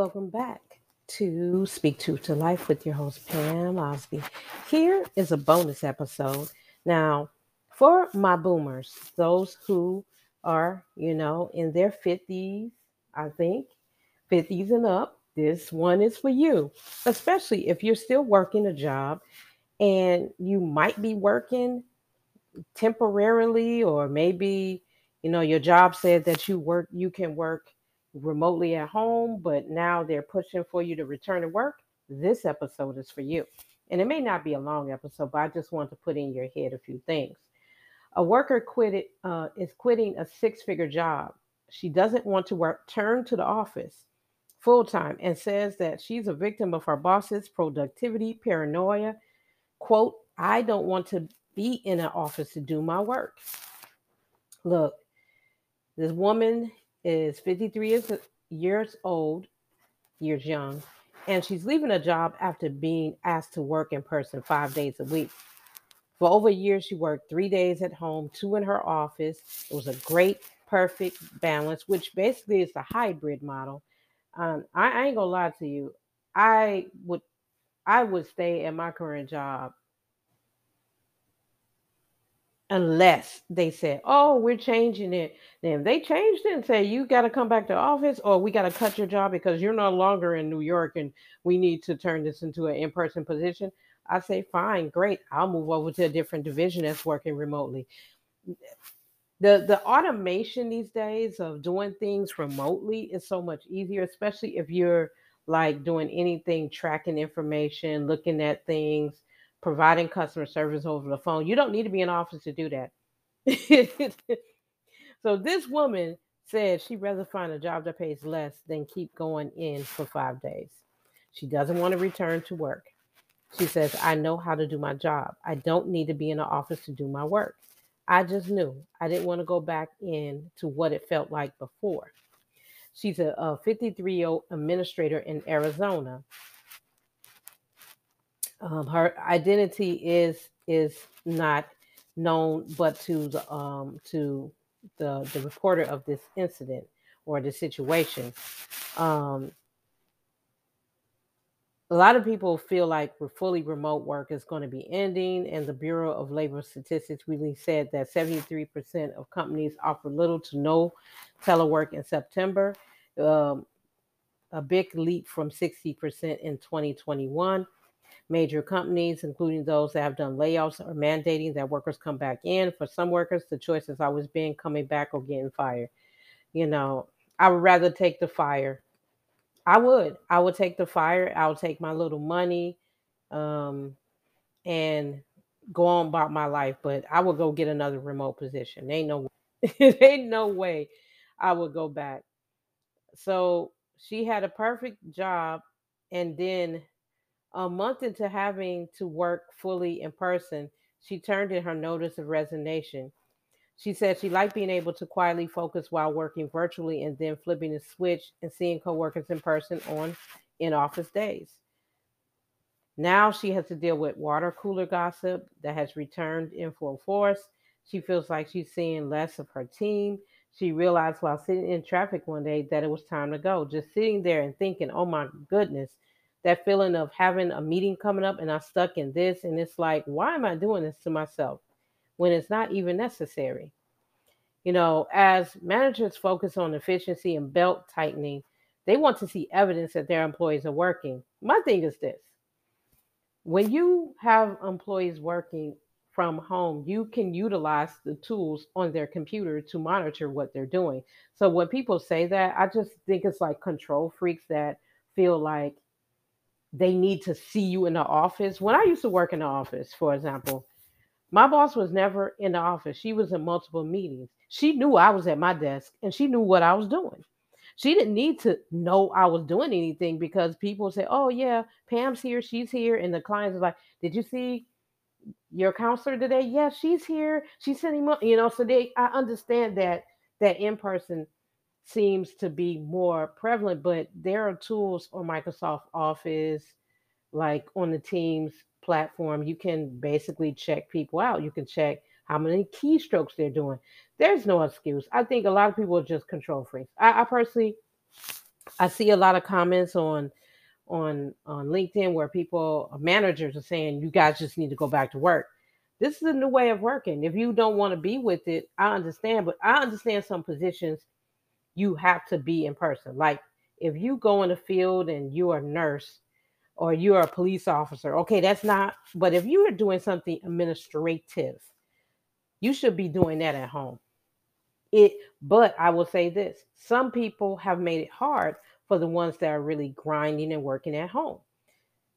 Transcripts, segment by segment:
Welcome back to Speak Truth to Life with your host, Pam Osby. Here is a bonus episode. Now, for my boomers, those who are, you know, in their 50s, I think, 50s and up, this one is for you, especially if you're still working a job and you might be working temporarily or maybe you know your job said that you work you can work remotely at home, but now they're pushing for you to return to work, this episode is for you. And it may not be a long episode, but I just want to put in your head a few things. A worker quitted uh, is quitting a six-figure job. She doesn't want to work, turn to the office full time, and says that she's a victim of her boss's productivity paranoia. Quote, I don't want to be in an office to do my work. Look, this woman is 53 years, old, years young, and she's leaving a job after being asked to work in person five days a week. For over a year, she worked three days at home, two in her office. It was a great, perfect balance, which basically is the hybrid model. Um, I, I ain't gonna lie to you. I would, I would stay at my current job unless they said, "Oh, we're changing it." Then they changed it and say, "You got to come back to office, or we got to cut your job because you're no longer in New York, and we need to turn this into an in-person position." I say, "Fine, great. I'll move over to a different division that's working remotely." The the automation these days of doing things remotely is so much easier, especially if you're like doing anything tracking information, looking at things providing customer service over the phone. You don't need to be in office to do that. so this woman said she'd rather find a job that pays less than keep going in for five days. She doesn't want to return to work. She says, I know how to do my job. I don't need to be in the office to do my work. I just knew I didn't want to go back in to what it felt like before. She's a 53 year old administrator in Arizona um, her identity is is not known, but to the um, to the the reporter of this incident or the situation. Um, a lot of people feel like fully remote work is going to be ending, and the Bureau of Labor Statistics really said that 73% of companies offer little to no telework in September, um, a big leap from 60% in 2021. Major companies, including those that have done layoffs, are mandating that workers come back in. For some workers, the choice has always been coming back or getting fired. You know, I would rather take the fire. I would. I would take the fire. I would take my little money um, and go on about my life. But I would go get another remote position. Ain't no, ain't no way I would go back. So she had a perfect job, and then a month into having to work fully in person, she turned in her notice of resignation. She said she liked being able to quietly focus while working virtually and then flipping the switch and seeing coworkers in person on in office days. Now she has to deal with water cooler gossip that has returned in full force. She feels like she's seeing less of her team. She realized while sitting in traffic one day that it was time to go. Just sitting there and thinking, oh my goodness, that feeling of having a meeting coming up and I'm stuck in this. And it's like, why am I doing this to myself when it's not even necessary? You know, as managers focus on efficiency and belt tightening, they want to see evidence that their employees are working. My thing is this when you have employees working from home, you can utilize the tools on their computer to monitor what they're doing. So when people say that, I just think it's like control freaks that feel like they need to see you in the office. When I used to work in the office, for example, my boss was never in the office. She was in multiple meetings. She knew I was at my desk and she knew what I was doing. She didn't need to know I was doing anything because people say, "Oh yeah, Pam's here, she's here," and the clients are like, "Did you see your counselor today? Yes, yeah, she's here. She's sending money." You know, so they I understand that that in person seems to be more prevalent, but there are tools on Microsoft Office, like on the Teams platform. You can basically check people out. You can check how many keystrokes they're doing. There's no excuse. I think a lot of people are just control freaks. I, I personally, I see a lot of comments on on on LinkedIn where people uh, managers are saying you guys just need to go back to work. This is a new way of working. If you don't want to be with it, I understand, but I understand some positions you have to be in person. Like if you go in the field and you're a nurse or you're a police officer, okay, that's not, but if you are doing something administrative, you should be doing that at home. It, but I will say this some people have made it hard for the ones that are really grinding and working at home.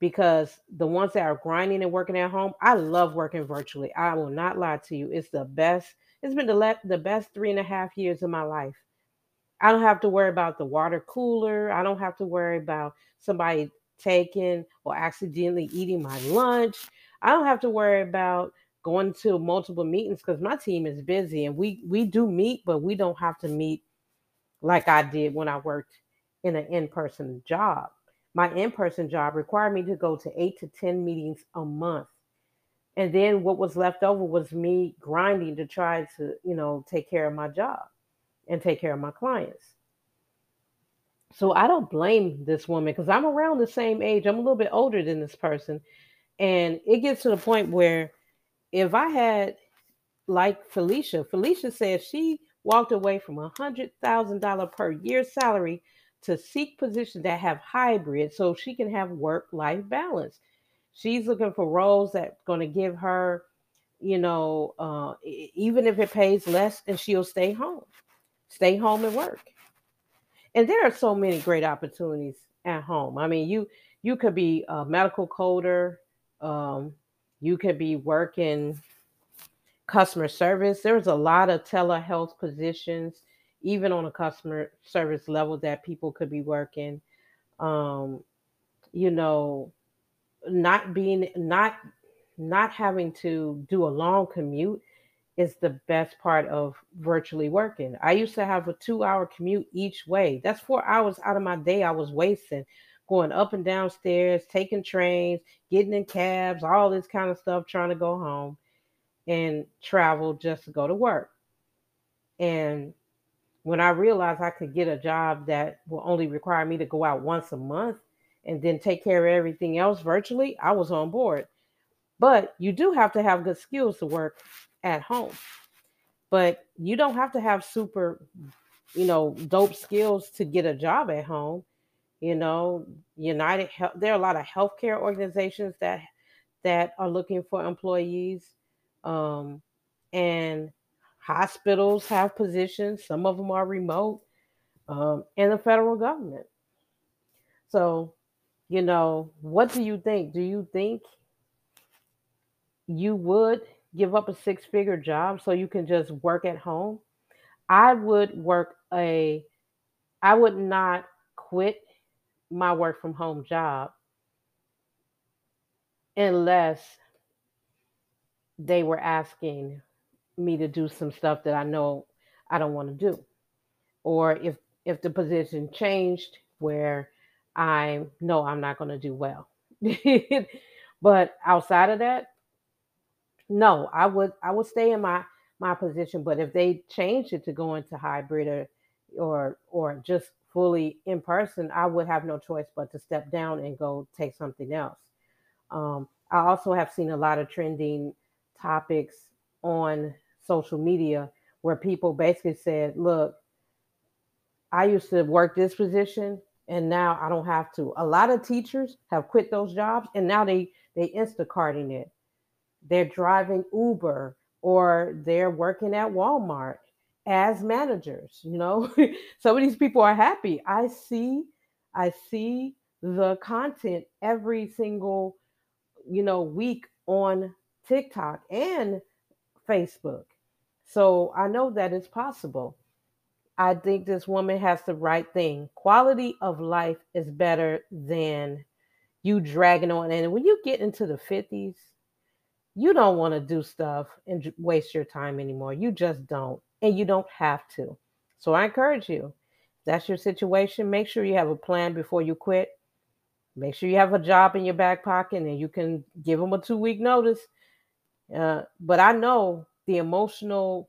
Because the ones that are grinding and working at home, I love working virtually. I will not lie to you. It's the best. It's been the, le- the best three and a half years of my life. I don't have to worry about the water cooler. I don't have to worry about somebody taking or accidentally eating my lunch. I don't have to worry about going to multiple meetings because my team is busy and we we do meet, but we don't have to meet like I did when I worked in an in-person job. My in-person job required me to go to eight to 10 meetings a month. And then what was left over was me grinding to try to, you know, take care of my job and take care of my clients. So I don't blame this woman because I'm around the same age. I'm a little bit older than this person. And it gets to the point where if I had, like Felicia, Felicia said she walked away from a $100,000 per year salary to seek positions that have hybrid so she can have work life balance. She's looking for roles that's going to give her, you know, uh, even if it pays less, and she'll stay home, stay home and work. And there are so many great opportunities at home. I mean, you you could be a medical coder, um, you could be working customer service. There's a lot of telehealth positions even on a customer service level that people could be working um you know not being not not having to do a long commute is the best part of virtually working. I used to have a 2-hour commute each way. That's 4 hours out of my day I was wasting going up and down stairs, taking trains, getting in cabs, all this kind of stuff trying to go home and travel just to go to work. And when I realized I could get a job that will only require me to go out once a month and then take care of everything else virtually, I was on board. But you do have to have good skills to work at home. But you don't have to have super, you know, dope skills to get a job at home. You know, United Health, there are a lot of healthcare organizations that that are looking for employees. Um, and Hospitals have positions, some of them are remote, um, and the federal government. So, you know, what do you think? Do you think you would give up a six figure job so you can just work at home? I would work a, I would not quit my work from home job unless they were asking me to do some stuff that I know I don't want to do. Or if if the position changed where I know I'm not going to do well. but outside of that, no, I would I would stay in my my position. But if they change it to go into hybrid or or or just fully in person, I would have no choice but to step down and go take something else. Um, I also have seen a lot of trending topics on social media where people basically said, look, I used to work this position and now I don't have to. A lot of teachers have quit those jobs and now they they Instacarting it. They're driving Uber or they're working at Walmart as managers, you know. Some of these people are happy. I see I see the content every single you know week on TikTok and Facebook. So I know that it's possible. I think this woman has the right thing. Quality of life is better than you dragging on. And when you get into the 50s, you don't want to do stuff and waste your time anymore. You just don't. And you don't have to. So I encourage you. That's your situation. Make sure you have a plan before you quit. Make sure you have a job in your back pocket and you can give them a two week notice. Uh, but I know the emotional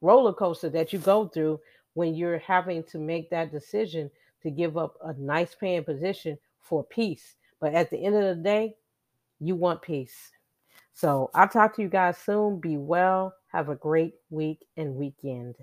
roller coaster that you go through when you're having to make that decision to give up a nice paying position for peace. But at the end of the day, you want peace. So I'll talk to you guys soon. Be well. Have a great week and weekend.